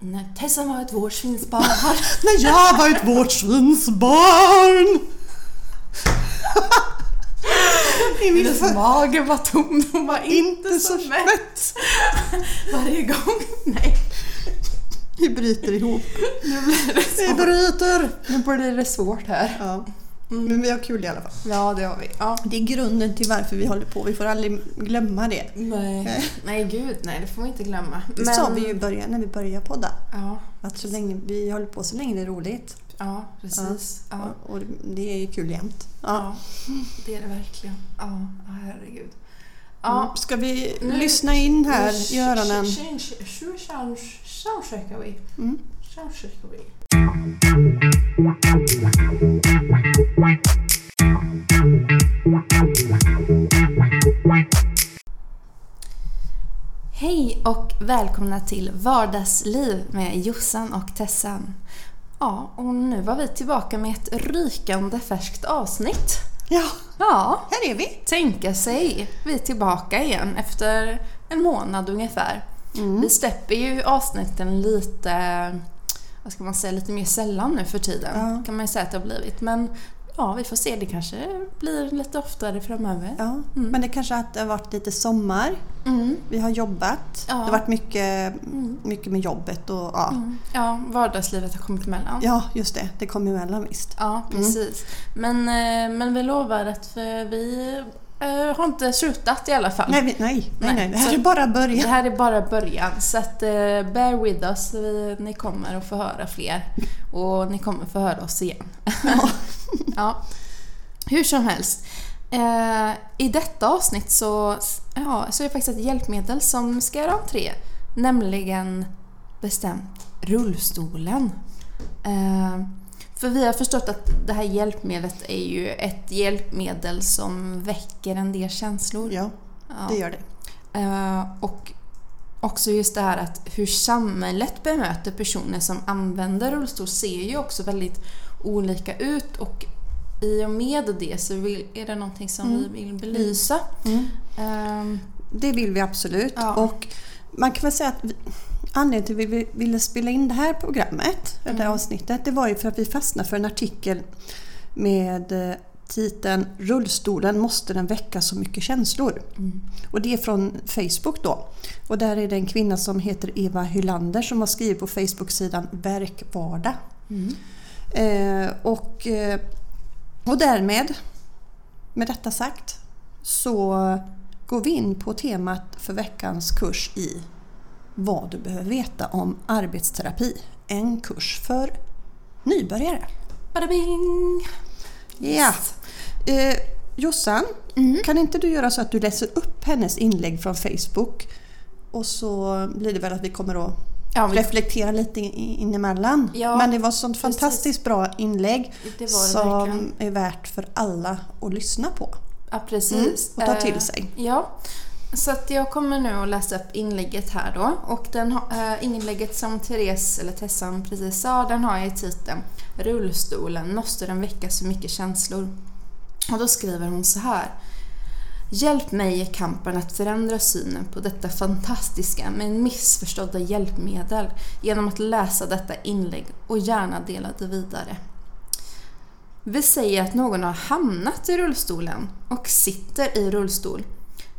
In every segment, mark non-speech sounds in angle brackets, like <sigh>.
När Tessa var ett vårdsvinsbarn. <laughs> När jag var ett vårdsvinsbarn! Min Hennes mage var tom, hon var inte, Inte så så mätt. Varje gång. Nej, Vi bryter ihop. nu blir det Vi svårt. bryter! Nu blir det svårt här. Ja. Men vi har kul i alla fall. Ja, det har vi. Ja. Det är grunden till varför vi håller på. Vi får aldrig glömma det. Nej. nej, gud nej, det får vi inte glömma. Det sa vi ju i början när vi började podda. Ja, Att så länge vi håller på så länge det är roligt. ja precis. Ja. Och, och det är ju kul jämt. Ja. Ja, det är det verkligen. Ja, ja, herregud. Ja, Mm. Ska vi Nu- lyssna in här i öronen? Soundcheckar vi. Mm. Soundcheckar vi. Hej och välkomna till Vardagsliv med Jossan och Tessan. Ja, och nu var vi tillbaka med ett rykande färskt avsnitt. Ja, Ja, här är vi. tänka sig. Vi är tillbaka igen efter en månad ungefär. Mm. Vi släpper ju avsnitten lite, vad ska man säga, lite mer sällan nu för tiden. Ja. Kan man ju säga att det har blivit. Men ja, vi får se. Det kanske blir lite oftare framöver. Ja, men det kanske att det har varit lite sommar. Mm. Vi har jobbat. Ja. Det har varit mycket, mycket med jobbet och ja. Mm. Ja, vardagslivet har kommit emellan. Ja, just det. Det kom emellan visst. Ja, precis. Men, eh, men vi lovar att vi, har inte slutat i alla fall. Nej, vi, nej, nej, nej. Det här så- är bara Det början. här är bara början, så att eh, bear with us. Vi, ni kommer att få höra fler. Och ni kommer få höra oss igen. Ja. <laughs> ja. Hur som helst. Eh, I detta avsnitt så, ja, så är det faktiskt ett hjälpmedel som ska göra entré. Nämligen bestämt rullstolen. Eh, för vi har förstått att det här hjälpmedlet är ju ett hjälpmedel som väcker en del känslor. ja, Ja. det gör det. Eh, och också just det här att hur samhället bemöter personer som använder rullstol ser ju också väldigt olika ut och i och med det så vill, är det någonting som Mm. vi vill belysa. Mm. Ehm, Det vill vi absolut. Ja. Och man kan väl säga att vi, anledningen till att vi ville spela in det här programmet, det här Mm. avsnittet, det var ju för att vi fastnade för en artikel med eh, titeln “Rullstolen måste den väcka så mycket känslor”. mm. Och det är från Facebook då. Och där är det en kvinna som heter Eva Hylander som har skrivit på Facebook-sidan Verkvardag. Mm. Eh, och, eh, och därmed, med detta sagt, så går vi in på temat för veckans kurs i vad du behöver veta om arbetsterapi. En kurs för nybörjare. Bada bing! Ja. Eh, Jossan, Mm. kan inte du göra så att du läser upp hennes inlägg från Facebook och så blir det väl att vi kommer att Ja, vi, reflektera lite in- inemellan. Ja, Men det var ett sånt precis. fantastiskt bra inlägg det det som verkligen. är värt för alla att lyssna på Ja, precis. mm, och ta till Eh, sig. Ja, så att jag kommer nu att läsa upp inlägget här då. Och den eh, inlägget som Therese, eller Tessan precis sa, den har ju titeln Rullstolen, måste den väcka så mycket känslor? Och då skriver hon så här. Hjälp mig i kampen att förändra synen på detta fantastiska men missförstådda hjälpmedel genom att läsa detta inlägg och gärna dela det vidare. Vi säger att någon har hamnat i rullstolen och sitter i rullstol.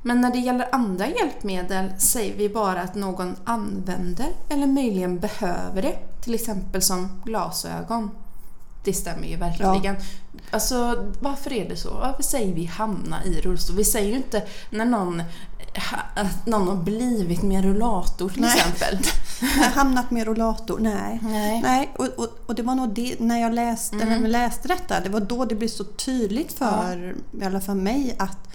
Men när det gäller andra hjälpmedel säger vi bara att någon använder eller möjligen behöver det. Till exempel som glasögon. Det stämmer ju verkligen. Alltså varför är det så? Varför säger vi hamna i rullstol? Vi säger ju inte när någon, att någon har blivit med rullator till Nej. exempel. <laughs> Jag hamnat med rollator? Nej. Nej. Nej, och, och, och det var nog det, när jag läste, Mm. när vi läste detta, det var då det blev så tydligt för i alla fall mig att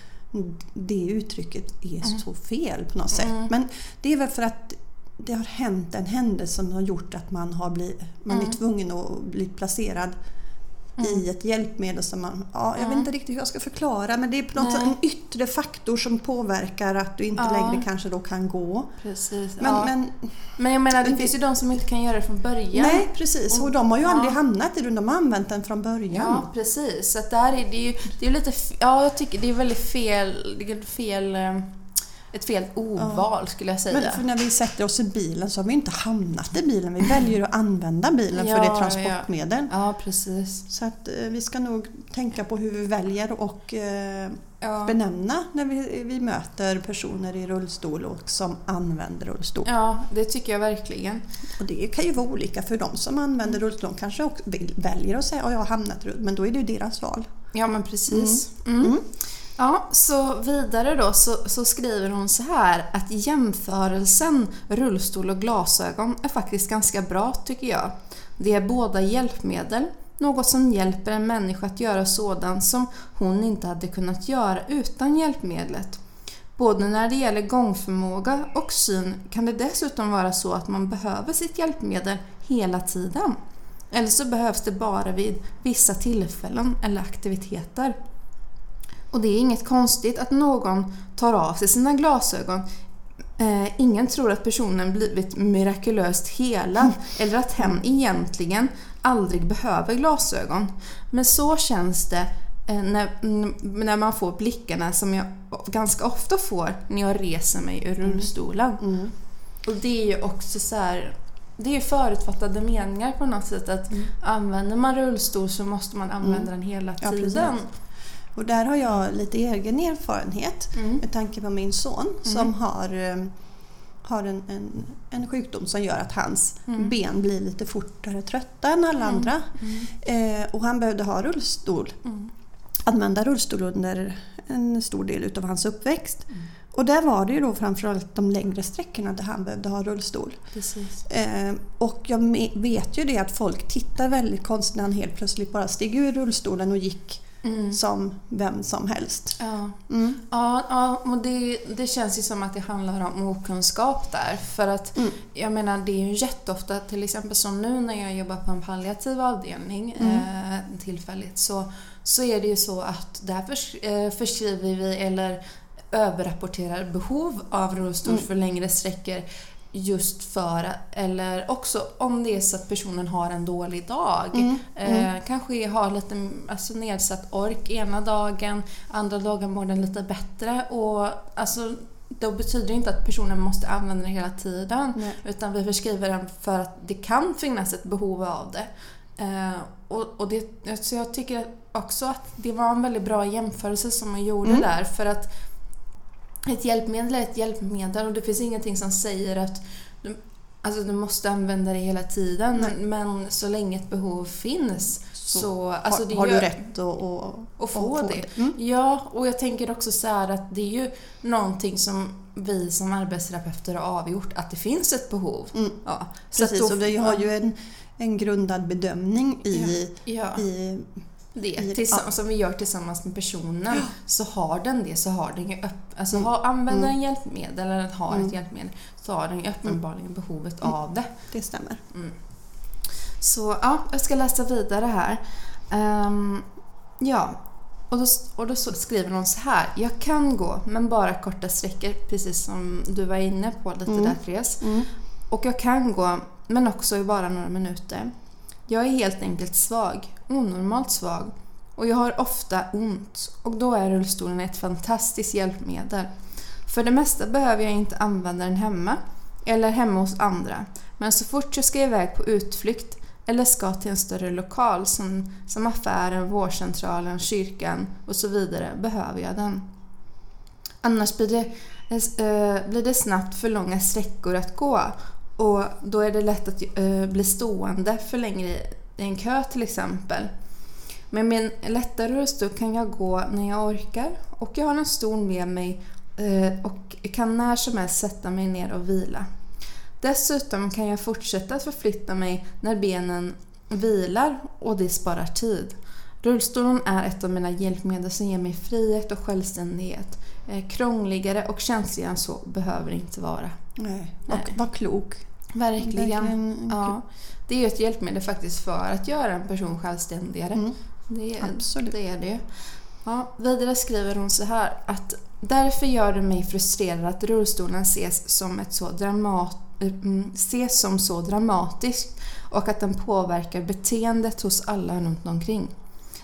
det uttrycket är Mm. så fel på något sätt. Men det är väl för att det har hänt en händelse som har gjort att man, har blivit, man Mm. är tvungen att bli placerad i ett hjälpmedel som man... Ja, jag vet inte riktigt hur jag ska förklara men det är på något sätt en yttre faktor som påverkar att du inte Ja. längre kanske då kan gå. Precis. Men, ja. men Men jag menar, det Men finns ju de som inte kan göra det från början. Nej, precis. Och de har ju Ja. aldrig hamnat i det. De har använt den från början. Ja, precis. Så där är det ju det är lite... Ja, jag tycker det är väldigt fel... Det är fel eh, ett fel oval skulle jag säga. Men för när vi sätter oss i bilen så har vi inte hamnat i bilen. Vi väljer att använda bilen för det transportmedel. Ja, ja precis. Så att eh, vi ska nog tänka på hur vi väljer och eh, ja. benämna när vi, vi möter personer i rullstol och som använder rullstol. Ja, det tycker jag verkligen. Och det kan ju vara olika för de som använder rullstol. De kanske också väljer att säga att jag har hamnat i rullstol, men då är det ju deras val. Ja, men precis. Mm. Mm. Mm. Ja, så vidare då så, så, skriver hon så här att jämförelsen rullstol och glasögon är faktiskt ganska bra tycker jag. Det är båda hjälpmedel, något som hjälper en människa att göra sådant som hon inte hade kunnat göra utan hjälpmedlet. Både när det gäller gångförmåga och syn kan det dessutom vara så att man behöver sitt hjälpmedel hela tiden. Eller så behövs det bara vid vissa tillfällen eller aktiviteter. Och det är inget konstigt att någon tar av sig sina glasögon. Eh, ingen tror att personen blivit mirakulöst helad <laughs> eller att hen egentligen aldrig behöver glasögon. Men så känns det eh, när, när man får blickarna som jag ganska ofta får när jag reser mig ur mm. rullstolen. Mm. Och det är ju också så här, det är förutfattade meningar på något sätt att mm. använder man rullstol så måste man använda mm. den hela tiden. Ja, och där har jag lite egen erfarenhet mm. med tanke på min son mm. som har, eh, har en, en, en, sjukdom som gör att hans mm. ben blir lite fortare trötta än alla mm. andra. Mm. Eh, och han behövde ha rullstol. Använda rullstol under en stor del utav hans uppväxt. Och där var det ju då framförallt de längre sträckorna där han behövde ha rullstol. Eh, och jag vet ju det att folk tittar väldigt konstigt när han helt plötsligt bara steg ur rullstolen och gick Mm. som vem som helst. Ja, mm. ja, ja och det, det känns ju som att det handlar om okunskap där. För att mm. jag menar, det är ju jätteofta, till exempel som nu när jag jobbar på en palliativ avdelning mm. eh, tillfälligt, så, så är det ju så att där förs, eh, förskriver vi eller överrapporterar behov av rullstol mm. för längre sträckor just för, eller också om det är så att personen har en dålig dag. Mm, mm. Eh, kanske har lite alltså, nedsatt ork ena dagen, andra dagen mår den lite bättre. Och, alltså, då betyder det inte att personen måste använda den hela tiden. Nej. Utan vi förskriver den för att det kan finnas ett behov av det. Eh, och, och det, så jag tycker också att det var en väldigt bra jämförelse som man gjorde mm. där. För att ett hjälpmedel är ett hjälpmedel och det finns ingenting som säger att du, alltså du måste använda det hela tiden. Nej. Men så länge ett behov finns så, så alltså har, har du rätt att, att, att få, det. det. Mm. Ja, och jag tänker också så att det är ju någonting som vi som arbetsterapeuter har avgjort att det finns ett behov. Mm. Ja. Precis, så då, och vi har ju en, en grundad bedömning i, ja. Ja. i det tillsammans, ja. som vi gör tillsammans med personen så har den det så har den ju upp, alltså mm. har, använder mm. en hjälpmedel eller har mm. ett hjälpmedel så har den ju uppenbarligen mm. behovet mm. av det. Det stämmer. Mm. Så ja, jag ska läsa vidare här. Um, ja, och då, och då skriver hon så här. Jag kan gå, men bara korta sträckor, precis som du var inne på lite där Therese. Och jag kan gå, men också i bara några minuter. Jag är helt enkelt svag, onormalt svag och jag har ofta ont och då är rullstolen ett fantastiskt hjälpmedel. För det mesta behöver jag inte använda den hemma eller hemma hos andra men så fort jag ska iväg på utflykt eller ska till en större lokal som, som affären, vårdcentralen, kyrkan och så vidare behöver jag den. Annars blir det, äh, blir det snabbt för långa sträckor att gå och då är det lätt att uh, bli stående för länge i en kö till exempel. Med min lättare rullstol kan jag gå när jag orkar och jag har en stol med mig uh, och kan när som helst sätta mig ner och vila. Dessutom kan jag fortsätta att förflytta mig när benen vilar och det sparar tid. Rullstolen är ett av mina hjälpmedel som ger mig frihet och självständighet. Eh, krångligare och känsligare än så behöver det inte vara. Nej, Nej. Vad klok. Verkligen. Verkligen. Ja. Det är ju ett hjälpmedel faktiskt för att göra en person självständigare. Mm. Det, är, Absolut. det är det ja, Vidare skriver hon så här att Därför gör det mig frustrerad att rullstolen ses som, ett så dramat, mm, ses som så dramatiskt och att den påverkar beteendet hos alla runt omkring.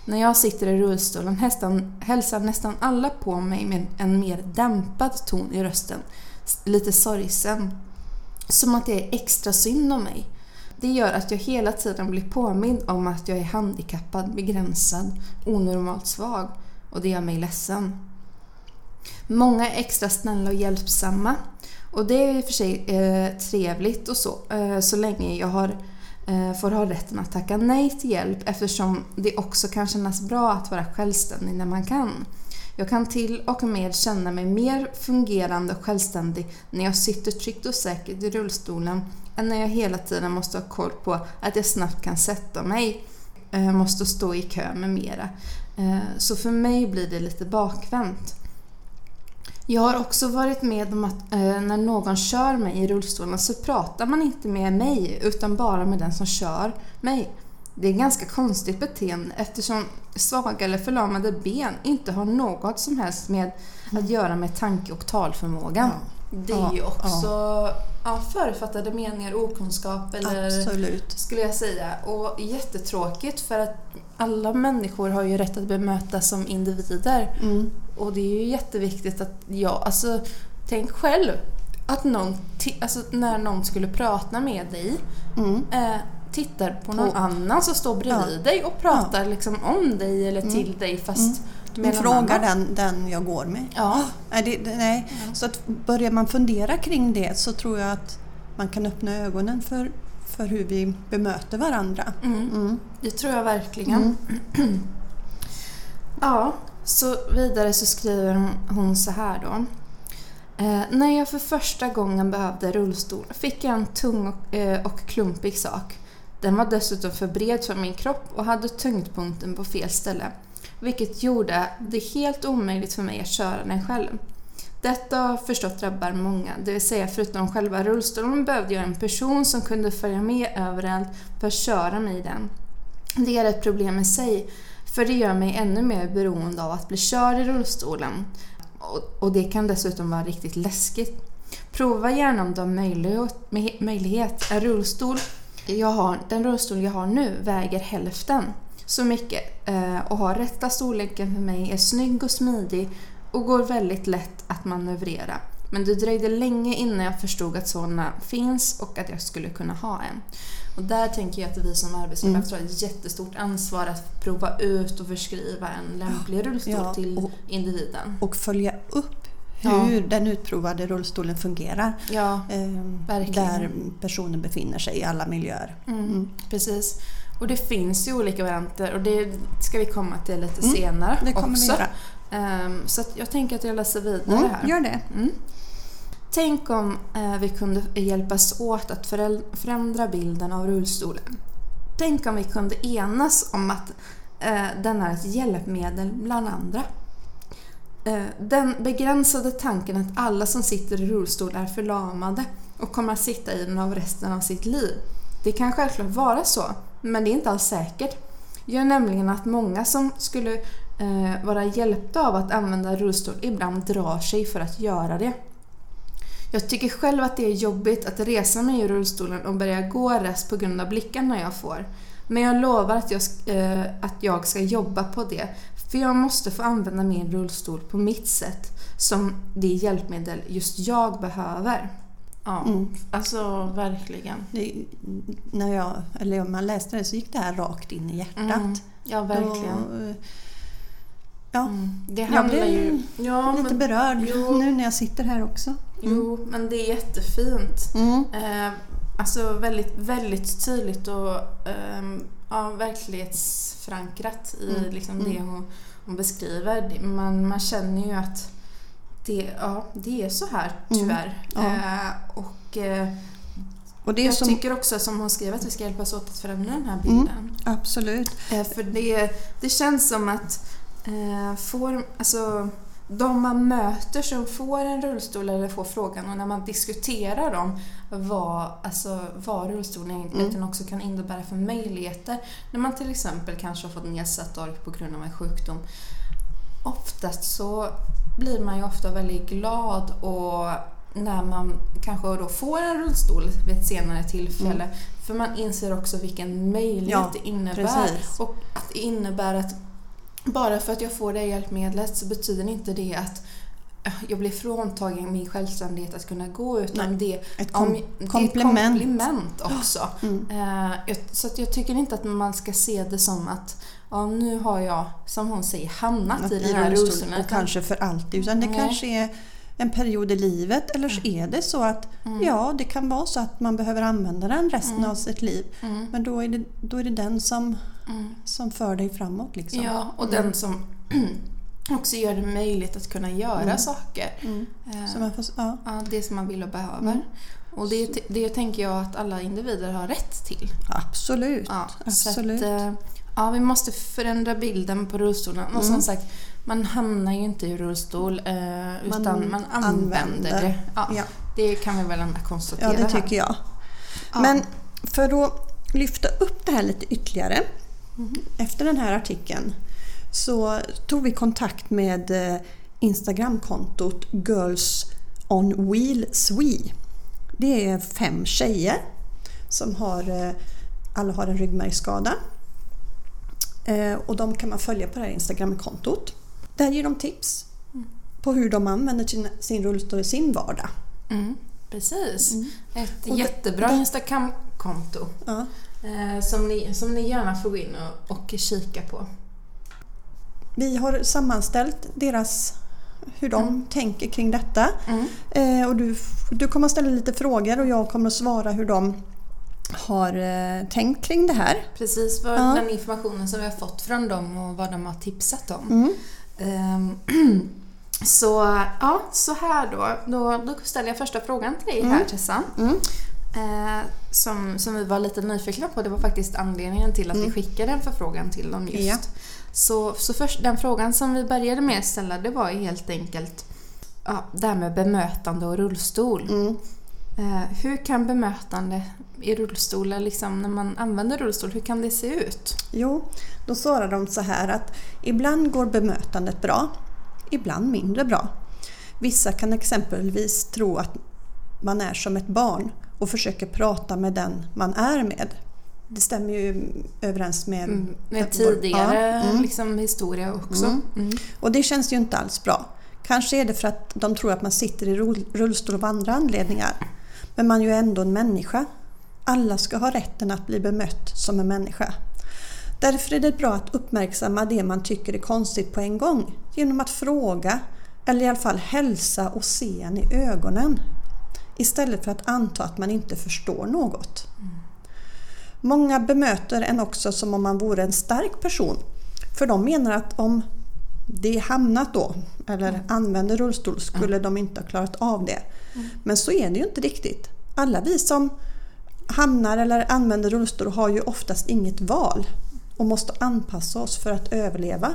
När jag sitter i rullstolen hästan, hälsar nästan alla på mig med en mer dämpad ton i rösten. Lite sorgsen. Som att det är extra synd om mig. Det gör att jag hela tiden blir påmind om att jag är handikappad, begränsad, onormalt svag. Och det gör mig ledsen. Många är extra snälla och hjälpsamma. Och det är i och för sig eh, trevligt och så, eh, så länge jag har, Eh, får ha rätten att tacka nej till hjälp eftersom det också kan kännas bra att vara självständig när man kan. Jag kan till och med känna mig mer fungerande och självständig när jag sitter tryggt och säkert i rullstolen än när jag hela tiden måste ha koll på att jag snabbt kan sätta mig, eh, måste stå i kö med mera. Eh, så för mig blir det lite bakvänt. Jag har också varit med om att eh, när någon kör mig i rullstolen så pratar man inte med mig utan bara med den som kör mig. Det är ett ganska konstigt beteende eftersom svaga eller förlamade ben inte har något som helst med att göra med tanke och talförmågan. Det är ju också ja, förutfattade meningar, okunskap eller Absolut. skulle jag säga. Och jättetråkigt för att alla människor har ju rätt att bemötas som individer. Mm. Och det är ju jätteviktigt att jag, alltså tänk själv att någon, alltså när någon skulle prata med dig Mm. eh, tittar på någon På- annan som står bredvid dig och pratar liksom om dig eller till dig fast någon frågar den, den jag går med. Ja. Nej, det, det, nej. Så att börjar man fundera kring det så tror jag att man kan öppna ögonen för, för hur vi bemöter varandra. Mm. Mm. Det tror jag verkligen. ja, så vidare så skriver hon- hon så här då. Eh, när jag för första gången behövde rullstol fick jag en tung och, eh, och klumpig sak. Den var dessutom för bred för min kropp och hade tyngdpunkten på fel ställe. Vilket gjorde det helt omöjligt för mig att köra den själv. Detta har jag förstått drabbar många, det vill säga förutom själva rullstolen behövde jag en person som kunde följa med överallt för att köra mig i den. Det är ett problem i sig, för det gör mig ännu mer beroende av att bli körd i rullstolen. Och, det kan dessutom vara riktigt läskigt. Prova gärna om du har möjlighet. En rullstol jag har, den rullstol jag har nu väger hälften så mycket eh, och har rätta storleken för mig, är snygg och smidig och går väldigt lätt att manövrera. Men det dröjde länge innan jag förstod att sådana finns och att jag skulle kunna ha en. Och där tänker jag att vi som arbetsterapeut har ett jättestort ansvar att prova ut och förskriva en lämplig rullstol Ja, till och- individen. Och följa upp Ja. hur den utprovade rullstolen fungerar. Ja, Eh, där personen befinner sig i alla miljöer. mm, precis. Och det finns ju olika varianter och det ska vi komma till lite Mm, senare också. Ehm, så jag tänker att jag läser vidare Mm, här. gör det. Mm. Tänk om eh, vi kunde hjälpas åt att förändra bilden av rullstolen. Tänk om vi kunde enas om att eh, den är ett hjälpmedel bland andra. Eh, den begränsade tanken att alla som sitter i rullstol är förlamade och kommer att sitta i den av resten av sitt liv. Det kan självklart vara så, men det är inte alls säkert. Gör nämligen att många som skulle eh, vara hjälpta av att använda rullstol ibland drar sig för att göra det. Jag tycker själv att det är jobbigt att resa mig i rullstolen och börja gå rest på grund av blickarna jag får. Men jag lovar att jag, eh, att jag ska jobba på det. För jag måste få använda min rullstol på mitt sätt som det hjälpmedel just jag behöver. Ja, Mm. alltså verkligen. Det, när jag, eller om man läste det så gick det här rakt in i hjärtat. Mm. Ja, verkligen. Då, ja, Mm. Det Jag blev ju... Ja, lite men, berörd jo. nu när jag sitter här också. jo, men det är jättefint. Mm. Eh, alltså väldigt, väldigt tydligt och ehm, ja, verklighetsförankrat i Mm, liksom mm. det hon, hon beskriver. Man, man känner ju att det, ja, det är så här Mm, tyvärr. ja. Eh, och eh, Och det är jag som, tycker också som hon skriver att vi ska hjälpas åt att förändra den här Mm. bilden. absolut. Eh, För det, det känns som att eh, får, alltså, de man möter som får en rullstol eller får frågan och när man diskuterar om vad, alltså, vad rullstolen Mm. också kan innebära för möjligheter. När man till exempel kanske har fått nedsatt ork på grund av en sjukdom. Oftast så blir man ju ofta väldigt glad och när man kanske då får en rullstol vid ett senare tillfälle. Mm. För man inser också vilken möjlighet Ja, det innebär. precis. Och att det innebär att bara för att jag får det hjälpmedlet så betyder inte det att eh, jag blir fråntagen min självständighet att kunna gå utan Nej, det, ett kom- om- det är ett komplement. komplement också. Mm. Jag, så jag tycker inte att man ska se det som att ja, nu har jag, som hon säger, hamnat Att i den här rullstol rullstolen. och kanske för alltid. Utan det Nej. kanske är en period i livet eller så är det så att Mm. ja, det kan vara så att man behöver använda den resten av sitt liv. Mm. Men då är det, då är det den som, Mm. som för dig framåt. Liksom. Ja, och den som <clears throat> också gör det möjligt att kunna göra Mm. saker. Mm. Eh, man får, ja. ja, det som man vill och behöver. Mm. Och det, det tänker jag att alla individer har rätt till. Absolut. Ja, Absolut. Att, eh, ja, vi måste förändra bilden på rullstolen. Och som Mm. sagt, man hamnar ju inte i rullstol eh, utan man, använder, använder. det. Ja, Ja. Det kan vi väl ändå konstatera Ja, det tycker jag. Ja. Men för att lyfta upp det här lite ytterligare. Efter den här artikeln så tog vi kontakt med eh, Instagramkontot Girls on Wheel Swee. Det är fem tjejer som har, eh, alla har en ryggmärgsskada. Eh, Och de kan man följa på det här Instagramkontot. Där ger de tips på hur de använder sin, sin rullstol i sin vardag. Mm, precis. Ett Och jättebra Instagram-konto Ja. Eh, som, ni, som ni gärna får gå in och, och kika på. Vi har sammanställt deras, hur de Mm. tänker kring detta. Mm. Eh, och du, du kommer att ställa lite frågor och jag kommer att svara hur de har eh, tänkt kring det här. Precis, för Ja. den informationen som vi har fått från dem och vad de har tipsat om. Mm. Ehm, <clears throat> Så ja, så här då. då. Då ställer jag första frågan till dig här Tessa. Mm. Eh, som, som vi var lite nyfikna på. Det var faktiskt anledningen till att vi skickade en förfrågan till dem just. Mm. Ja. Så, så först, den frågan som vi började med att ställa det var helt enkelt ja, det här med bemötande och rullstol. Mm. Eh, hur kan bemötande i rullstol, liksom när man använder rullstol, hur kan det se ut? Jo, då svarar de så här att ibland går bemötandet bra, ibland mindre bra. Vissa kan exempelvis tro att man är som ett barn och försöker prata med den man är med. Det stämmer ju överens med, Mm, med tidigare Ja, mm. liksom, historia också. Mm. Mm. Och det känns ju inte alls bra. Kanske är det för att de tror att man sitter i rull- rullstol av andra anledningar. Men man är ju ändå en människa. Alla ska ha rätten att bli bemött som en människa. Därför är det bra att uppmärksamma det man tycker är konstigt på en gång genom att fråga eller i alla fall hälsa och se en i ögonen istället för att anta att man inte förstår något. Många bemöter en också som om man vore en stark person för de menar att om det hamnat då, eller använder rullstol, skulle de inte ha klarat av det. Men så är det ju inte riktigt. Alla vi som hamnar eller använder rullstol har ju oftast inget val och måste anpassa oss för att överleva.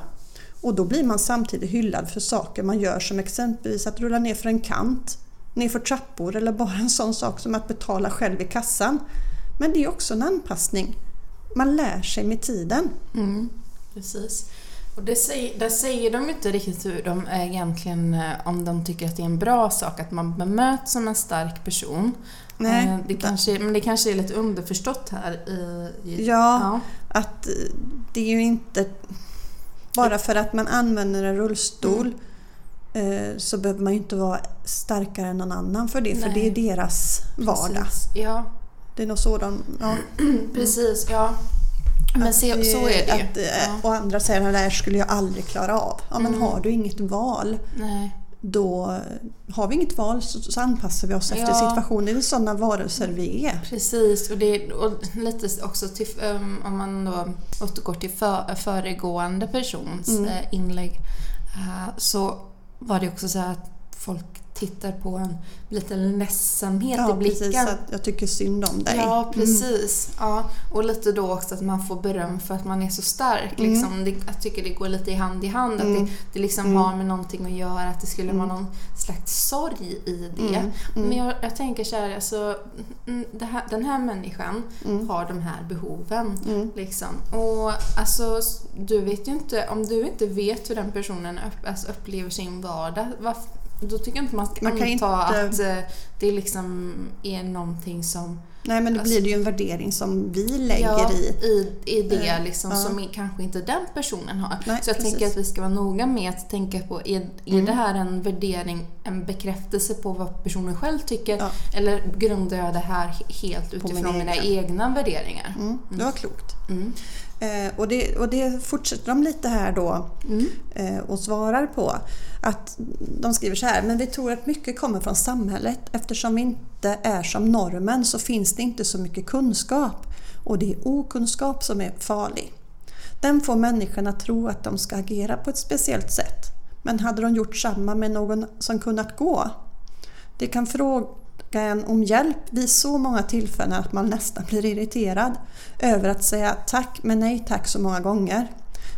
Och då blir man samtidigt hyllad för saker man gör som exempelvis att rulla ner för en kant, ner för trappor eller bara en sån sak som att betala själv i kassan. Men det är också en anpassning. Man lär sig med tiden. Mm, precis. Och det säger, där säger de inte riktigt hur de egentligen, eh, om de tycker att det är en bra sak att man bemöts som en stark person. Nej, Eh, det kanske, men det kanske är lite underförstått här i... i Ja. Att eh, det är ju inte bara för att man använder en rullstol eh, så behöver man ju inte vara starkare än någon annan för det, för Nej. det är deras vardag. Precis. Ja, Det är nog så de... Ja, <clears throat> precis. Ja. Men att, se, eh, så är det ju. att, eh, Ja. Och andra säger att det här skulle jag aldrig klara av. Ja, men Mm. har du inget val Nej. då eh, har vi inget val så, så anpassar vi oss efter Ja. situationen. Det är sådana varelser vi är. Precis, och, det, och lite också till, um, om man då återgår till för, föregående persons Mm. eh, inlägg eh, så var det också så här att folk tittar på en lite ledsamhet i Ja, blicken. precis. Att jag tycker synd om dig. Ja, Mm. precis. Ja, och lite då också att man får beröm för att man är så stark. Mm. Liksom. Det, jag tycker det går lite i hand i hand. Att Mm. det, det liksom Mm. har med någonting att göra. Att det skulle vara någon slags sorg i det. Mm. Mm. Men jag, jag tänker så här, alltså, mm, det här, den här människan Mm. har de här behoven. Mm. Liksom. Och alltså, du vet ju inte, om du inte vet hur den personen upp, alltså, upplever sin vardag, varf- då tycker jag inte man ska Man kan anta inte- att eh, det liksom är någonting som Nej men då Alltså- blir det ju en värdering som vi lägger ja, i. i, i det Eh, liksom, ja. som kanske inte den personen har. Nej, så jag precis. tänker att vi ska vara noga med att tänka på, är, är det här en värdering, en bekräftelse på vad personen själv tycker? Ja. Eller grundar jag det här he- helt utifrån min mina egen. egna värderingar? Mm, det var klokt. Mm. Eh, och, det, och det fortsätter de lite här då Mm. eh, och svarar på. Att de skriver så här, men vi tror att mycket kommer från samhället. Eftersom vi inte är som normen så finns det inte så mycket kunskap. Och det är okunskap som är farlig. Den får människorna att tro att de ska agera på ett speciellt sätt. Men hade de gjort samma med någon som kunnat gå? Det kan fråga en om hjälp vid så många tillfällen att man nästan blir irriterad över att säga tack men nej tack så många gånger.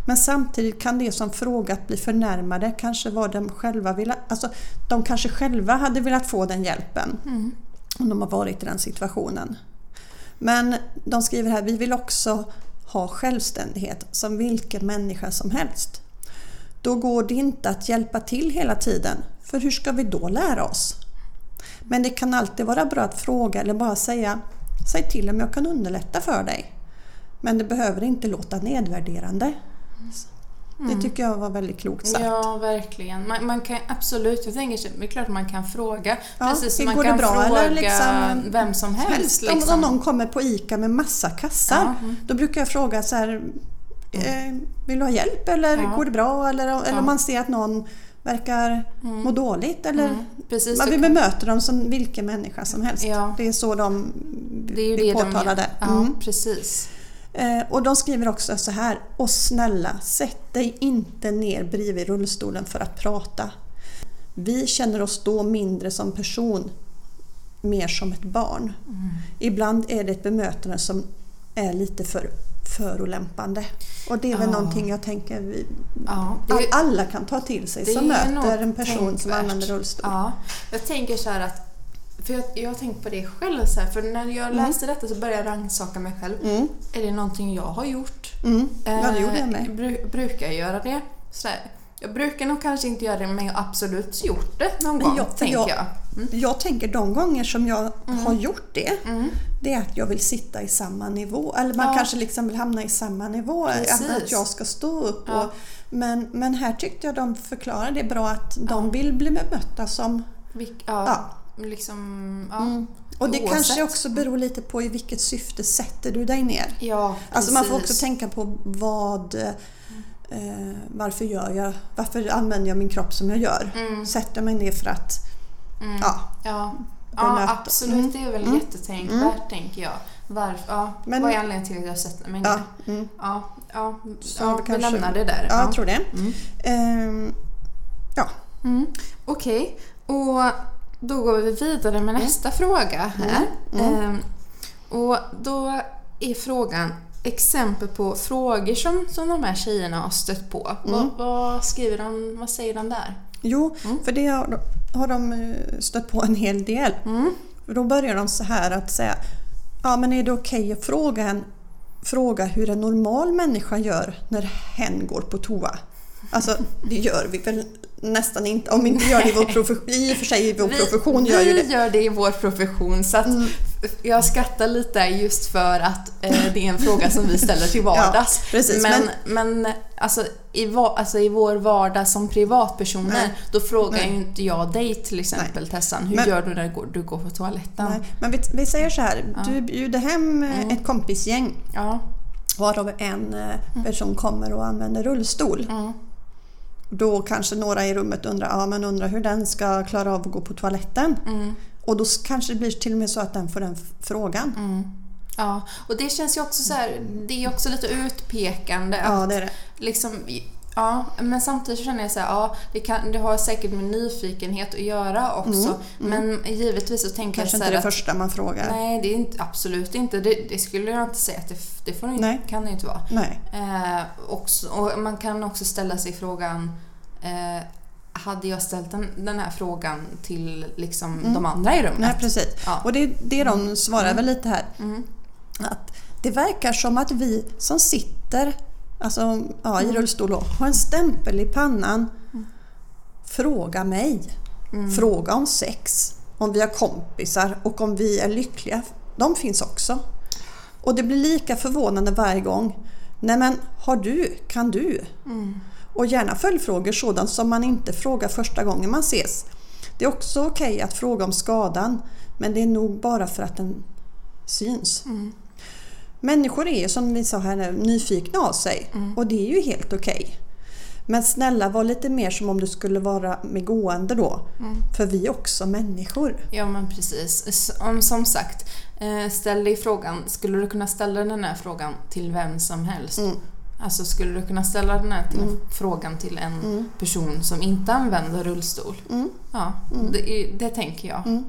Men samtidigt kan det som frågat bli förnärmade kanske vad de själva ville, alltså de kanske själva hade velat få den hjälpen om de har varit i den situationen. Men de skriver här, vi vill också ha självständighet som vilken människa som helst. Då går det inte att hjälpa till hela tiden, för hur ska vi då lära oss? Men det kan alltid vara bra att fråga eller bara säga Säg till om jag kan underlätta för dig. Men det behöver inte låta nedvärderande. Det tycker jag var väldigt klokt sagt. Ja, verkligen. Man, man kan absolut, jag tänker så- det är klart man kan fråga. Ja, Precis som man kan bra? fråga liksom- vem som helst. Om- liksom. om någon kommer på ICA med massa kassar. Ja, mm. Då brukar jag fråga så här, eh, vill du ha hjälp eller Ja. går det bra? Eller, eller om man ser att någon verkar må dåligt. Eller, Mm, precis, man vill bemöta dem som vilken människa som helst. Ja. Det är så de Det är blir det de påtalade. gör. Ja, Mm. precis. Eh, och de skriver också så här. Och snälla, sätt dig inte ner bredvid rullstolen för att prata. Vi känner oss då mindre som person, mer som ett barn. Mm. Ibland är det ett bemötande som är lite för förolämpande. Och det är väl Ja. någonting jag tänker vi, Ja, det alla kan ta till sig som möter en person som tänkvärt. använder rullstol. Ja, jag tänker så att för jag, jag har tänkt på det själv så här, för när jag läste detta så började jag rannsaka mig själv. Mm, Är det någonting jag har gjort? mm. Ja, det gjorde jag Eh, med. Bru, brukar jag göra det? Så här, jag brukar nog kanske inte göra det men jag har absolut gjort det någon gång, jag- tänker jag- jag. Mm. Jag tänker de gånger som jag har gjort det, Mm. det är att jag vill sitta i samma nivå. Eller man Ja. kanske liksom vill hamna i samma nivå. Att, Precis. att jag ska stå upp. Ja. Och, men, men här tyckte jag de förklarade det bra att de vill bli bemötta som... Vilk, ja, Ja. liksom, ja. Mm. Och det Oavsett. kanske också beror lite på i vilket syfte sätter du dig ner. Ja, Alltså man får också precis. tänka på vad... Eh, varför gör jag... Varför använder jag min kropp som jag gör? Mm. Sätter mig ner för att... Mm. Ja, Ja, ja absolut. Mm. Det är väl Mm. jättetänkvärt, tänker jag. Varför? Ja, Men- vad är anledningen till att jag sätter mig ner? ja, mm. Ja, ja, ja vi lämnar det där. ja, jag tror det. Mm. Ehm, ja, Mm. Okej, och då går vi vidare med nästa fråga här. Mm. Ehm, och då är frågan exempel på frågor som, som de här tjejerna har stött på. Vad, Mm. vad skriver de, vad säger de där? Jo, Mm. för det har, har de eh, stött på en hel del. Mm. Då börjar de så här att säga Ja men är det okej att fråga, en, fråga hur en normal människa gör när hen går på toa? Alltså det gör vi väl nästan inte. Om vi inte gör det i vår profession. I och för sig i vår profession gör ju vi det. gör det i vår profession så att Mm. Jag skrattar lite just för att eh, det är en fråga som vi ställer till <laughs> vardags. Ja, precis, men men alltså, i, va, alltså i vår vardag som privatpersoner Nej. då frågar Nej. ju inte jag dig till exempel Tessan, hur Men- gör du när du går, du går på toaletten? Nej, men vi, vi säger så här, Ja. du bjuder hem eh, Mm. ett kompisgäng Ja. varav en eh, person kommer och använder rullstol. Mm. Då kanske några i rummet undrar, ja, men undrar hur den ska klara av att gå på toaletten. Mm. Och då kanske det blir till och med så att den får den frågan. Mm. Ja, och det känns ju också så här, det är också lite utpekande. att Ja, det är det. liksom, ja, men samtidigt känner jag så här, ja, det, kan, det har säkert med nyfikenhet att göra också. Men givetvis så tänker Kanske jag så inte här det att, första man frågar. Nej, det är inte, absolut inte. Det, det skulle jag inte säga att det, det får det, inte- Nej. kan det inte vara. Nej. Eh, också, och man kan också ställa sig frågan eh, hade jag ställt den, den här frågan till liksom de andra i rummet? Nej, precis. Ja. Och det, det de svarar väl lite här. Mm. Att det verkar som att vi som sitter alltså, ja, i rullstol då, har en stämpel i pannan. Fråga mig. Fråga om sex. Om vi har kompisar och om vi är lyckliga de finns också. Och det blir lika förvånande varje gång. Nej men, har du? Kan du? Och gärna följdfrågor, sådant som man inte frågar första gången man ses. Det är också okej att fråga om skadan, men det är nog bara för att den syns. Människor är ju som vi sa här nyfikna av sig och det är ju helt okej. Men snälla var lite mer som om du skulle vara med gående då. För vi är också människor. Ja men precis. Om, som sagt, eh, ställ dig frågan, skulle du kunna ställa den här frågan till vem som helst? Mm. Alltså skulle du kunna ställa den här till, frågan till en person som inte använder rullstol? Mm. Ja, det, är- det tänker jag.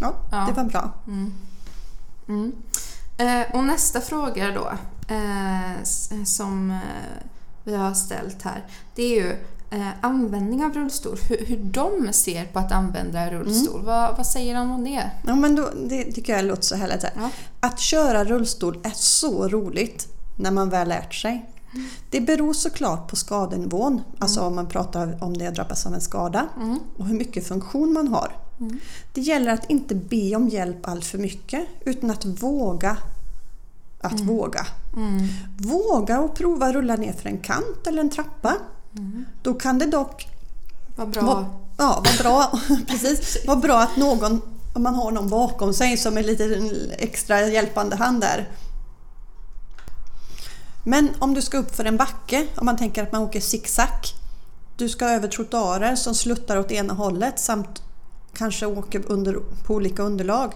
Ja, Ja. det var bra. Mm. Eh, och nästa fråga då, eh, som eh, vi har ställt här, det är ju eh, användning av rullstol. Hur, hur de ser på att använda rullstol. Vad, vad säger de om det? Ja, men då, det tycker jag låter så härligt. här. Ja. Att köra rullstol är så roligt när man väl lärt sig. Det beror såklart på skadenivån, alltså om man pratar om det drabbas av en skada och hur mycket funktion man har. Det gäller att inte be om hjälp allt för mycket utan att våga att våga. Våga och prova rulla ner för en kant eller en trappa. Då kan det dock Vad bra. vad, ja, vad bra. <laughs> Precis. Vad bra att någon, om man har någon bakom sig som är lite extra hjälpande hand där. Men om du ska upp för en backe, om man tänker att man åker zigzag. Du ska över trottoarer som sluttar åt ena hållet samt kanske åker under, på olika underlag.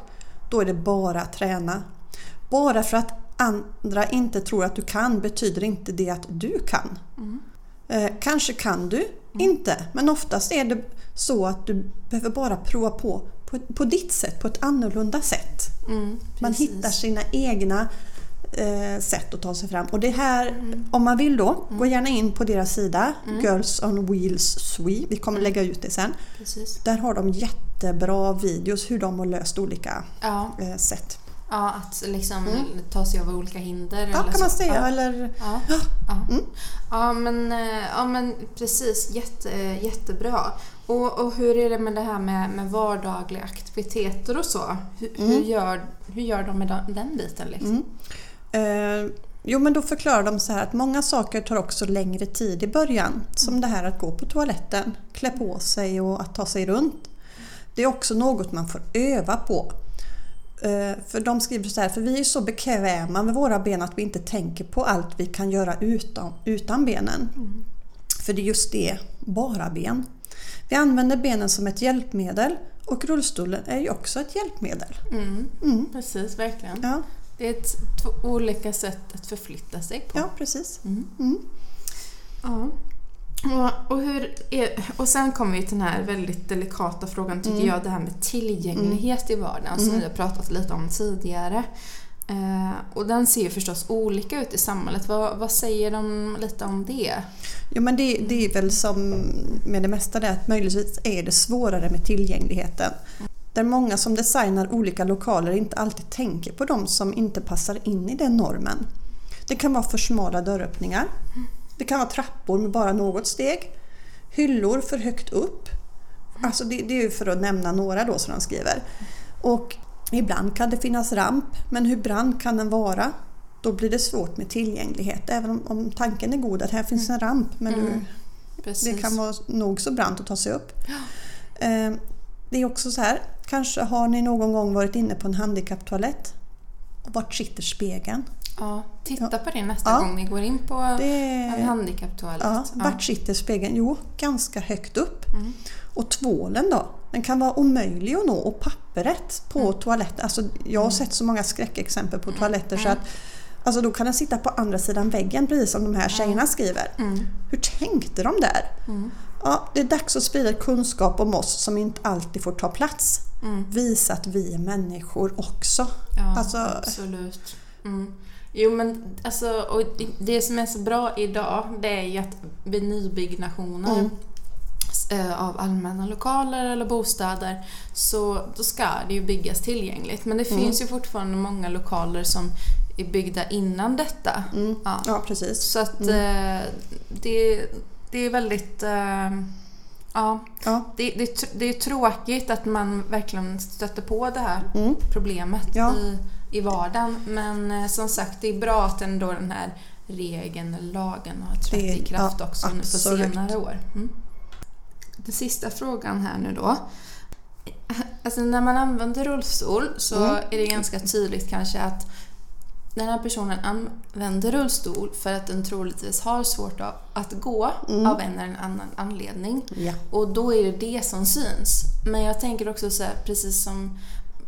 Då är det bara att träna. Bara för att andra inte tror att du kan betyder inte det att du kan. Eh, kanske kan du, inte. Men oftast är det så att du behöver bara prova på, på på ditt sätt, på ett annorlunda sätt. Mm, Man hittar sina egna sätt att ta sig fram. Och det här, om man vill då, gå gärna in på deras sida, Girls on Wheels Swe. Vi kommer lägga ut det sen. Precis. Där har de jättebra videos hur de har löst olika Ja, eh, sätt. ja, att liksom ta sig över olika hinder. Ja, eller kan man så. säga. Ja. Eller, Ja, ja. ja, men, eh, ja men precis. Jätte, jättebra. Och, och hur är det med det här med, med vardagliga aktiviteter och så? Hur, hur, gör, hur gör de med den, biten? Liksom? Eh, jo men då förklarar de så här att många saker tar också längre tid i början. Som det här att gå på toaletten, klä på sig och att ta sig runt. Det är också något man får öva på. Eh, för de skriver så här, för vi är så bekväma med våra ben att vi inte tänker på allt vi kan göra utan, utan benen. För det är just det, bara ben. Vi använder benen som ett hjälpmedel och rullstolen är ju också ett hjälpmedel. Mm. Precis, verkligen. Ja, Det är ett, två olika sätt att förflytta sig på. ja precis. Ja. Och, och, hur är, och sen kommer vi till den här väldigt delikata frågan tycker jag, det här med tillgänglighet i vardagen som vi har pratat lite om tidigare. Eh, och den ser ju förstås olika ut i samhället. Vad, vad säger de lite om det? Jo men det, det är väl som med det mesta det att möjligtvis är det svårare med tillgängligheten. Där många som designar olika lokaler inte alltid tänker på de som inte passar in i den normen. Det kan vara för smala dörröppningar. Det kan vara trappor med bara något steg. Hyllor för högt upp. Alltså det, det är ju för att nämna några då som de skriver. Och ibland kan det finnas ramp, men hur brant kan den vara? Då blir det svårt med tillgänglighet. Även om, om tanken är god att här finns en ramp, men du, Precis. det kan vara nog så brant att ta sig upp. Eh, Det är också så här, kanske har ni någon gång varit inne på en handikapptoalett? Och vart sitter spegeln? ja, titta på det nästa Ja. gång ni går in på Det, en handikapptoalett. ja, Ja. vart sitter spegeln? Jo, ganska högt upp. Mm. Och tvålen då? Den kan vara omöjlig att nå och pappret på Mm. toaletten. Alltså, jag har sett så många skräckexempel på toaletter så att alltså, då kan den sitta på andra sidan väggen precis som de här tjejerna skriver. Mm. Hur tänkte de där? Ja, det är dags att sprida kunskap om oss som inte alltid får ta plats. Mm. Visa att vi är människor också. Ja, Alltså- absolut. Mm. Jo men alltså, och det som är så bra idag det är ju att vid nybyggnationer Mm. eh, av allmänna lokaler eller bostäder så då ska det ju byggas tillgängligt. Men det Mm. finns ju fortfarande många lokaler som är byggda innan detta. Mm. Ja. Ja, precis. Så att eh, det, det är väldigt... Eh, ja, Ja. det, det, det är tråkigt att man verkligen stöter på det här Mm. problemet Ja. i, i vardagen. Men eh, som sagt, det är bra att ändå den här regeln lagen har trätt i kraft ja, också nu på senare år. Mm. Den sista frågan här nu då. Alltså när man använder rullstol så Mm. är det ganska tydligt kanske att den här personen använder rullstol för att den troligtvis har svårt att- gå Mm. av en eller annan anledning. Ja. Och då är det det som syns. Men jag tänker också så här, precis som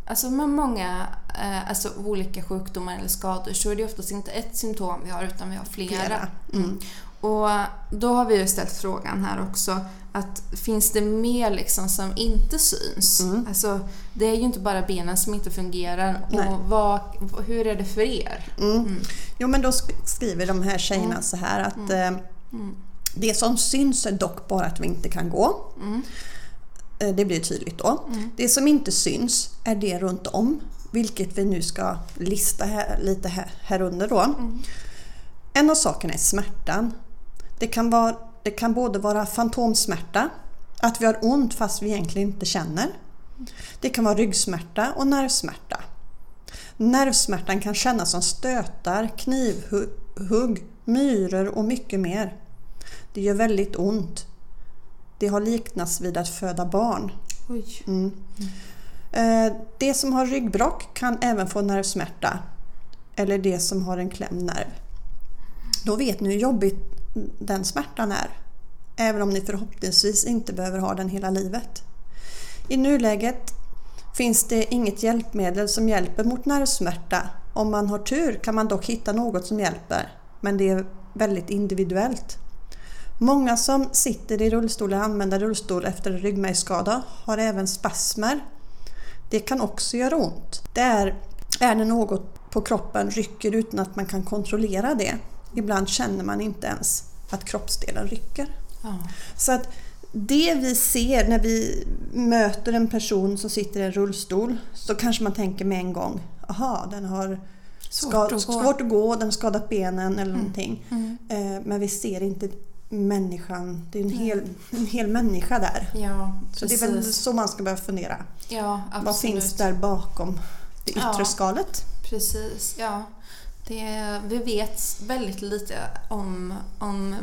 alltså med många eh, alltså olika sjukdomar eller skador så är det oftast inte ett symptom vi har utan vi har flera. Flera. Mm. Och då har vi ju ställt frågan här också att finns det mer liksom som inte syns? Mm. Alltså, det är ju inte bara benen som inte fungerar. Nej. Och vad, hur är det för er? Mm. Mm. Jo men då sk- skriver de här tjejerna Mm. så här att Mm. eh, Mm. det som syns är dock bara att vi inte kan gå. Eh, Det blir tydligt då. Det som inte syns är det runt om, vilket vi nu ska lista här, lite här, här under då. En av sakerna är smärtan. Det kan, vara, det kan både vara fantomsmärta, att vi har ont fast vi egentligen inte känner. Det kan vara ryggsmärta och nervsmärta. Nervsmärtan kan kännas som stötar, knivhugg, myror och mycket mer. Det gör väldigt ont. Det har liknats vid att föda barn. Mm. Eh, Det som har ryggbrock kan även få nervsmärta. Eller det som har en klämd nerv. Då vet ni hur jobbigt den smärtan är. Även om ni förhoppningsvis inte behöver ha den hela livet. I nuläget finns det inget hjälpmedel som hjälper mot nervsmärta. Om man har tur kan man dock hitta något som hjälper. Men det är väldigt individuellt. Många som sitter i rullstol eller använder rullstol efter en ryggmärgsskada har även spasmer. Det kan också göra ont. Där är det något på kroppen rycker utan att man kan kontrollera det. Ibland känner man inte ens att kroppsdelen rycker. Ja. Så att det vi ser när vi möter en person som sitter i en rullstol så kanske man tänker med en gång, aha, den har Svårt att gå." svårt att gå, den har skadat benen eller någonting. Mm. Eh, men vi ser inte människan, det är en hel, en hel människa där. Ja, Så det är väl så man ska börja fundera. Ja. Vad finns där bakom det yttre Ja. skalet? Precis, ja. Det, vi vet väldigt lite om, om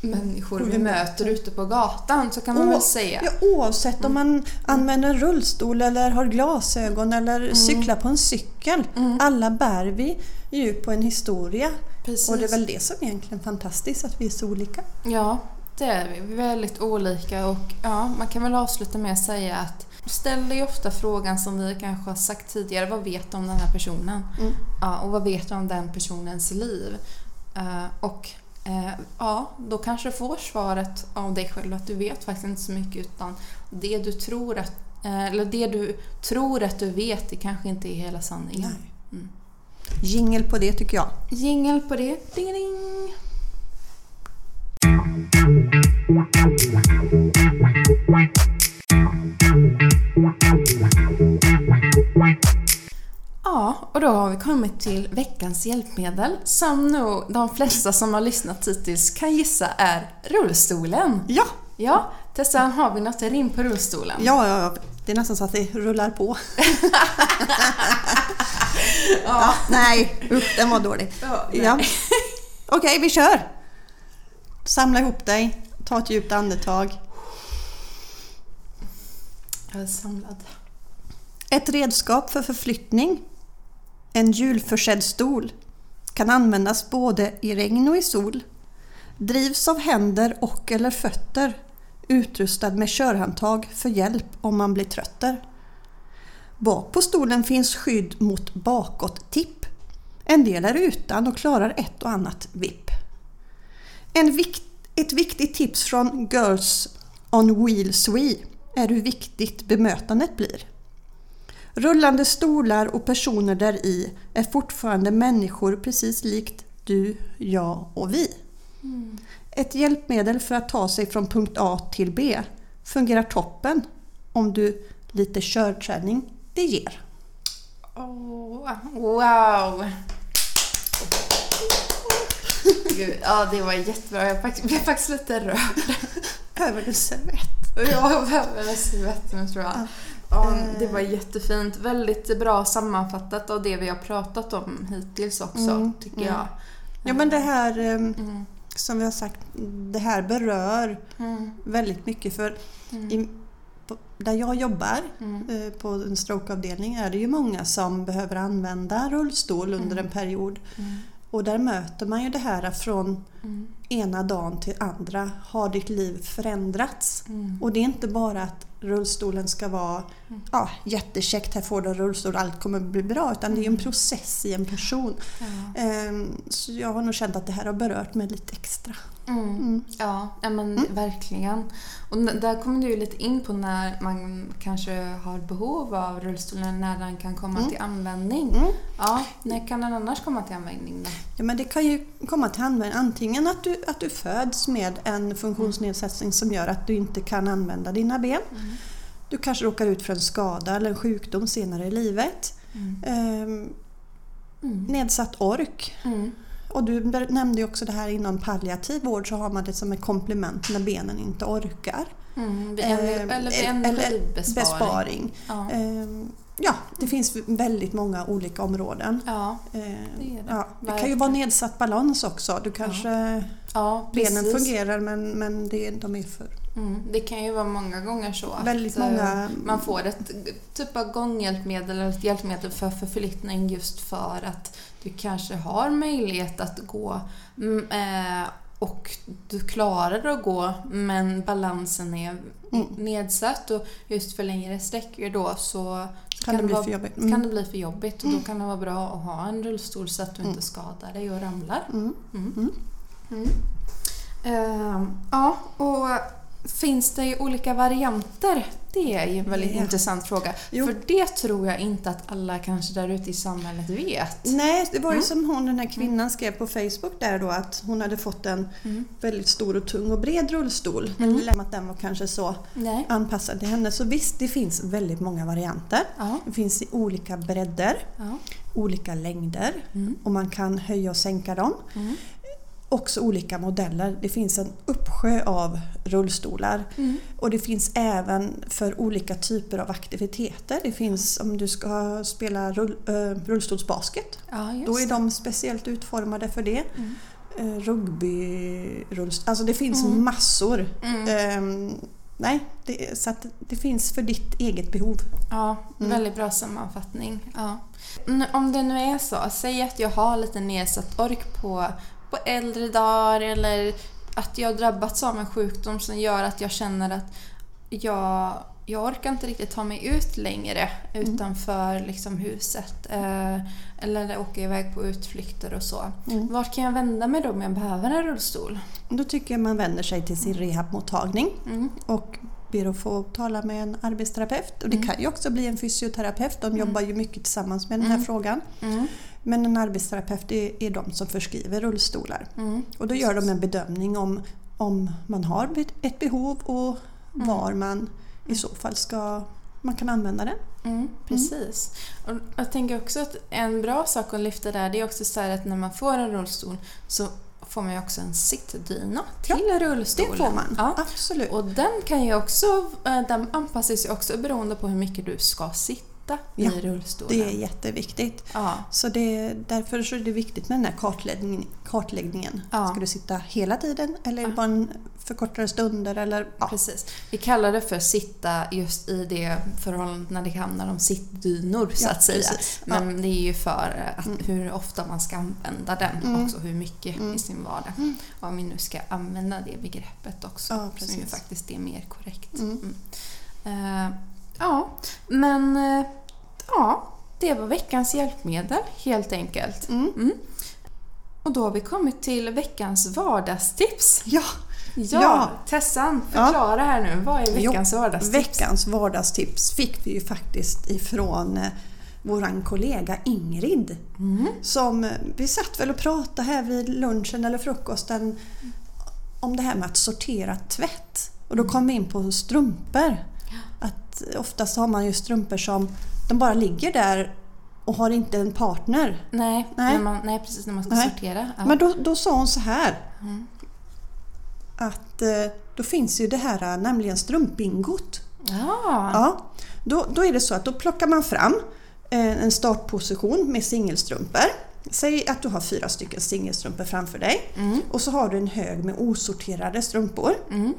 människor vi vi möter ute på gatan, så kan man Å- väl säga. Ja, oavsett om man använder en rullstol eller har glasögon eller cyklar på en cykel. Mm. Alla bär vi ju på en historia. Precis. Och det är väl det som är egentligen fantastiskt, att vi är så olika. Ja, det är vi. Vi är väldigt olika och ja, man kan väl avsluta med att säga att ställ dig ofta frågan som vi kanske har sagt tidigare, vad vet du om den här personen? Mm. Ja, och vad vet du om den personens liv? Eh, och eh, ja, då kanske du får svaret av dig själv att du vet faktiskt inte så mycket utan det du tror att, eh, eller det du tror att du vet, det kanske inte är hela sanningen. Nej. Mm. Jingel på det tycker jag. Jingel på det. Ding, ding. Ja, och då har vi kommit till veckans hjälpmedel som nog de flesta som har lyssnat hittills kan gissa är rullstolen. Ja, Ja, Tessa, har vi något rim på rullstolen? ja, ja, ja. det är nästan så att det rullar på. <laughs> ja, nej, usch, den var dålig. Ja. Ja. Okej, vi kör! Samla ihop dig, ta ett djupt andetag. Jag är samlad. Ett redskap för förflyttning, en hjulförsedd stol, kan användas både i regn och i sol. Drivs av händer och eller fötter, utrustad med körhandtag för hjälp om man blir trötter. Bak på stolen finns skydd mot bakåt-tipp. En del är utan och klarar ett och annat vipp. En vikt, ett viktigt tips från Girls on Wheels We är hur viktigt bemötandet blir. Rullande stolar och personer där i är fortfarande människor precis likt du, jag och vi. Ett hjälpmedel för att ta sig från punkt A till B fungerar toppen om du lite körträning det ger. Oh, wow! Gud, ja, det var jättebra. Jag blev faktiskt lite rörd. Behöver du servett? Jag behöver servetten tror jag. Ja, Eh. det var jättefint. Väldigt bra sammanfattat av det vi har pratat om hittills också, Mm, tycker mm. jag. Ja men det här ehm, Mm, som vi har sagt, det här berör mm, väldigt mycket för mm, i, på, där jag jobbar mm, eh, på en strokeavdelning är det ju många som behöver använda rullstol under en period. Och där möter man ju det här från ena dagen till andra. Har ditt liv förändrats? mm. Och det är inte bara att rullstolen ska vara. Ja, jättekäckt, här får du en rullstol allt kommer bli bra. Utan det är en Mm. process i en person. Ehm, Så jag har nog känt att det här har berört mig lite extra. Mm. Mm. Ja, men Mm. verkligen. Och där kommer du ju lite in på när man kanske har behov av rullstolen, när den kan komma Mm. till användning. Mm. Ja, när kan den annars komma till användning då? Ja, men det kan ju komma till användning antingen att du, att du föds med en funktionsnedsättning som gör att du inte kan använda dina ben. Mm. Du kanske råkar ut för en skada eller en sjukdom senare i livet. Mm. Ehm, Mm. nedsatt ork. Mm. Och du nämnde också det här inom palliativ vård så har man det som ett komplement när benen inte orkar. Mm. Ehm, eller vid eller energibesparing. Besparing. Ja. Ehm, ja, det finns väldigt många olika områden. Ja. Det det. ja, det kan ju vara nedsatt balans också. Du kanske, ja, benen fungerar men, men det, de är för Mm. Det kan ju vara många gånger så att eh, många... man får ett typ av gånghjälpmedel eller ett hjälpmedel för förflyttning just för att du kanske har möjlighet att gå mm, eh, och du klarar att gå men balansen är Mm. nedsatt och just för längre sträckor då så Kan det bli vara, för jobbigt? kan Mm. det bli för jobbigt och då kan det vara bra att ha en rullstol så att du Mm. inte skadar dig och ramlar. Mm. Mm. Mm. Mm. Ehm, ja, och finns det olika varianter? Det är ju en väldigt Ja. intressant fråga. Jo. För det tror jag inte att alla kanske där ute i samhället vet. Nej, det var ju Mm. som hon den här kvinnan skrev på Facebook där då att hon hade fått en Mm. väldigt stor och tung och bred rullstol. Mm. Men att den var kanske så Nej. anpassad till henne. Så visst, det finns väldigt många varianter. Ja. Det finns i olika bredder, ja. olika längder Mm. och man kan höja och sänka dem. Också olika modeller. Det finns en uppsjö av rullstolar. Mm. Och det finns även för olika typer av aktiviteter. Det finns om du ska spela rull, äh, rullstolsbasket. Ja, Då är de speciellt utformade för det. Mm. Eh, rugby, rullstol, alltså det finns Mm. massor. Ehm, nej, det, så det finns för ditt eget behov. Ja, Mm. väldigt bra sammanfattning. Ja. Om det nu är så, säg att jag har lite nedsatt ork på, på äldre dagar eller att jag har drabbats av en sjukdom som gör att jag känner att jag, jag orkar inte riktigt ta mig ut längre Mm. utanför liksom, huset. Eh, eller åka iväg på utflykter och så. Mm. Vart kan jag vända mig då om jag behöver en rullstol? Då tycker jag man vänder sig till sin rehabmottagning Mm. och ber att få tala med en arbetsterapeut. Och det Mm. kan ju också bli en fysioterapeut. De Mm. jobbar ju mycket tillsammans med den här Mm. frågan. Mm. Men en arbetsterapeut är, är de som förskriver rullstolar. Mm. Och då gör de en bedömning om, om man har ett behov och Mm. var man i så fall ska man kan använda den. Mm, precis. Och jag tänker också att en bra sak att lyfta där det är också så att när man får en rullstol så får man ju också en sittdyna till Det rullstolen. får man, Ja. absolut. Och den kan ju också, eh, den anpassas ju också beroende på hur mycket du ska sitta Ja, i rullstolen. Det är jätteviktigt. Ja, Så det, därför så är det viktigt med den här kartläggningen. kartläggningen. Ja. Ska du sitta hela tiden eller Ja. bara en för kortare stunder? Eller, ja. precis. Vi kallar det för sitta just i det förhållandet när det handlar om sittdynor så Ja, att säga. precis. Men det är ju för att, Mm. hur ofta man ska använda den Mm. också, hur mycket Mm. i sin vardag. Mm. Om vi nu ska använda det begreppet också, Ja, som ju precis. faktiskt är mer korrekt. Eh, ja, men eh, ja, det var veckans hjälpmedel helt enkelt. Mm. Mm. Och då har vi kommit till veckans vardagstips. Ja, Ja, Ja. Tessan, förklara här nu. Vad är veckans vardagstips? veckans vardagstips fick vi ju faktiskt ifrån eh, våran kollega Ingrid. Mm. Som, eh, vi satt väl och pratade här vid lunchen eller frukosten om det här med att sortera tvätt. Och då kom vi in på strumpor. Att oftast har man ju strumpor som de bara ligger där och har inte en partner. Nej, Nej. När man, nej, precis när man ska Nej. sortera. Ja. Men då, då sa hon så här Mm. att eh, då finns ju det här eh, nämligen strumpbingot. Ja. Ja, då, då är det så att då plockar man fram eh, en startposition med singelstrumpor. Säg att du har fyra stycken singelstrumpor framför dig Mm. och så har du en hög med osorterade strumpor. Mm.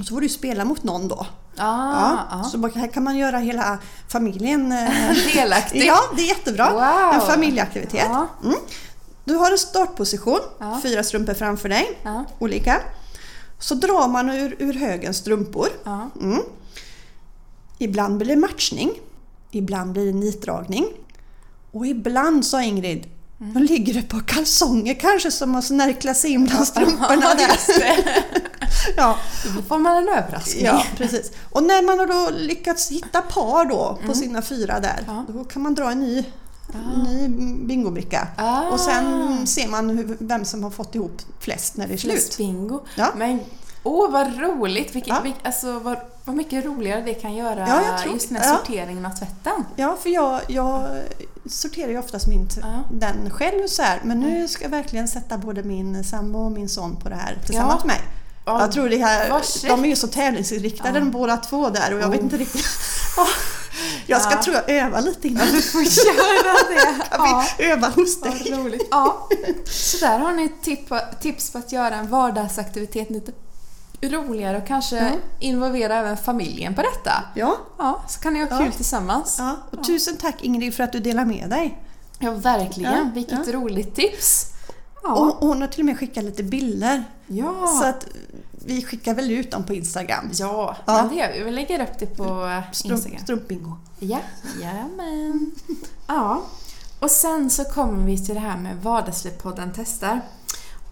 Och så får du spela mot någon då. Ah, ja. Så man- här kan man göra hela familjen eh, <laughs> Delaktig. Ja, det är jättebra. Wow. En familjeaktivitet. Ja. Mm. Du har en startposition, Ja. fyra strumpor framför dig, olika. Så drar man ur, ur högen strumpor. Mm. Ibland blir det matchning, ibland blir det nitdragning. Och ibland, sa Ingrid, Mm. då ligger det på kalsonger kanske som har snärklat sig in bland strumporna Ja, där. <laughs> Ja, Då får man en överraskning. ja, precis. Och när man har då lyckats hitta par då på sina fyra där, Mm. Ja. då kan man dra en ny, en ny bingobricka. Ah. Och sen ser man hur, vem som har fått ihop flest när det är slut. bingo. Ja. Men åh vad roligt! Vilket, Ja. vilk, alltså, vad, vad mycket roligare det kan göra Ja, tror- just här ja. sorteringen av tvätten. Ja, för jag, jag sorterar ju oftast min, Ja. den själv så här. Men nu ska jag verkligen sätta både min sambo och min son på det här tillsammans Ja. med mig. Ja, Jag tror det här, vad de är ju så tävlingsinriktade Ja. de båda två där och jag vet Oh. inte riktigt. <laughs> Ja, jag ska Ja. tror jag öva lite innan. Du får göra det! <laughs> Kan vi öva hos Vad dig? roligt. Ja. Så där har ni tips på att göra en vardagsaktivitet lite roligare och kanske Ja. involvera även familjen på detta. Ja, Ja, så kan ni ha Ja. kul tillsammans. ja. Och tusen tack Ingrid för att du delar med dig. Ja, verkligen. Ja, Vilket ja. roligt tips! Ja. Och hon har till och med skickat lite bilder. ja. Så att vi skickar väl ut dem på Instagram. Ja, Ja. det gör vi. Vi lägger upp det på Strump, Instagram. strumpbingo. Ja, jajamän. Ja, och sen så kommer vi till det här med Vardagslivspodden testar.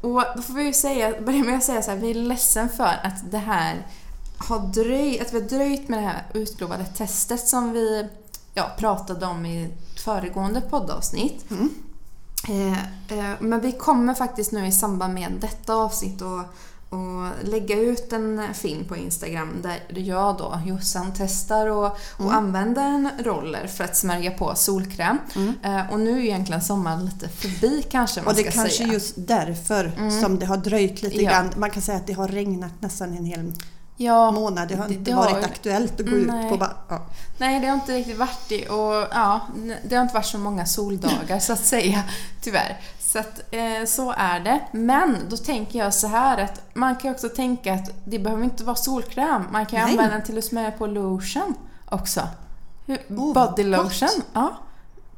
Och då får vi ju säga, börja med att säga så här, vi är ledsen för att det här har dröjt, att vi har dröjt med det här utlovade testet som vi ja, pratade om i föregående poddavsnitt. Mm. Eh, eh, men vi kommer faktiskt nu i samband med detta avsnitt och, och lägga ut en film på Instagram där jag då, Jossan, testar och, och Mm. använder en roller för att smörja på solkräm. Mm. Eh, och nu är egentligen sommaren lite förbi kanske man Och det ska kanske säga. just därför Mm. som det har dröjt lite Ja. grann. Man kan säga att det har regnat nästan en hel ja, månad. Det har inte det har varit aktuellt att gå Nej. ut på bara... Ja. Nej, det har inte riktigt varit det. Och, ja, det har inte varit så många soldagar så att säga, tyvärr. Så att, eh, så är det. Men då tänker jag så här att man kan också tänka att det behöver inte vara solkräm. Man kan Nej. använda den till att smörja på lotion också. Oh, Body lotion. Ja,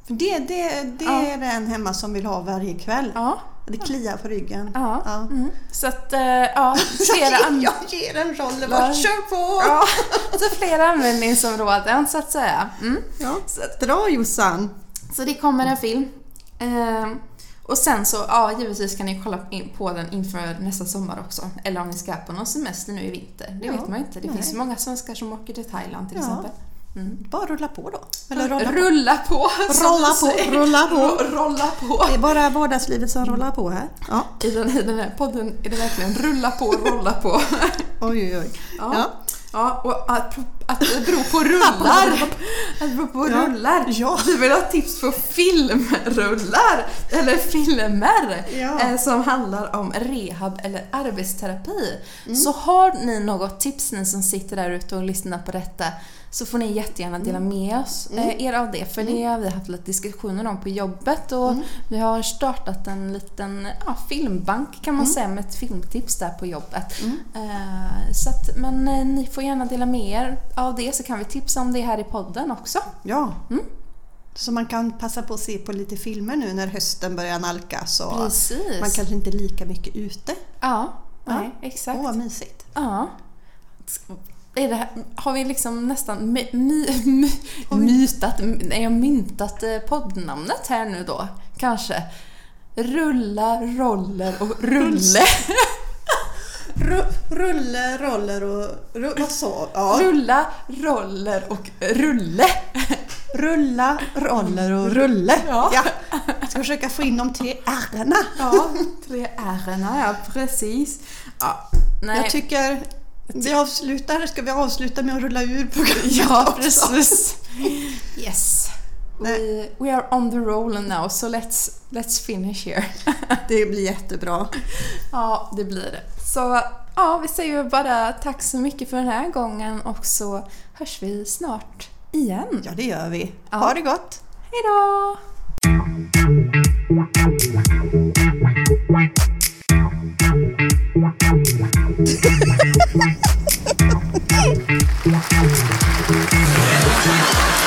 För det, det, det Ja. är en hemma som vill ha varje kväll. ja, Det kliar på ryggen. ja. Ja. Mm. Så att, eh, ja, flera, <laughs> Jag ger en roll, bara kör på! ja, så flera användningsområden så att säga. Mm. Ja. Så att, Dra Jossan! Så det kommer en film. Ehm, och sen så, ja givetvis kan ni kolla på den inför nästa sommar också. Eller om ni ska på någon semester nu i vinter. Det Ja, vet man ju inte. Det nej. finns ju många svenskar som åker till Thailand till Ja. exempel. Mm. Bara rulla på då. Eller rolla på. rulla på! som Rolla på, rulla på. Ro- Rolla på! Det är bara vardagslivet som rullar på här. Ja. I den, I den här podden är det verkligen rulla på, rolla på. <laughs> Oj, oj, oj. Ja. Ja. Ja, och att, att det beror på rullar. <laughs> Att det på Ja. rullar. Ja. Du vill ha tips på filmrullar eller filmer Ja. eh, som handlar om rehab eller arbetsterapi. Mm. Så har ni något tips ni som sitter där ute och lyssnar på detta så får ni jättegärna dela Mm. med oss, eh, er av det. För det har vi haft lite diskussioner om på jobbet och Mm. vi har startat en liten ja, filmbank kan man Mm. säga med ett filmtips där på jobbet. Eh, så att, men eh, ni får gärna dela med er av det så kan vi tipsa om det här i podden också. Ja. Mm. Så man kan passa på att se på lite filmer nu när hösten börjar nalkas och Precis. man kanske inte är lika mycket ute. Ja, Ja. nej, exakt. Åh, vad mysigt. Ja. Är det här, har vi liksom nästan my, my, my, mytat, nej, jag myntat eh, poddnamnet här nu då, kanske? Rulla, roller och rulle. <laughs> Ru, rulle, roller och... Vad sa ja. Rulla, roller och rulle. Rulla, roller och rulle. Ja. ja. Ska försöka få in de tre ärrna. Ja, tre ärrorna, ja precis. Ja, nej. Jag tycker vi avslutar. Ska vi avsluta med att rulla ur programmet Ja, precis. <laughs> Yes. We, we are on the roll now, so let's, let's finish here. <laughs> Det blir jättebra. Ja, det blir det. Så ja, vi säger bara tack så mycket för den här gången och så hörs vi snart igen. Ja, det gör vi. Ja. Ha det gott! Hej då! Thank <laughs> <laughs> you.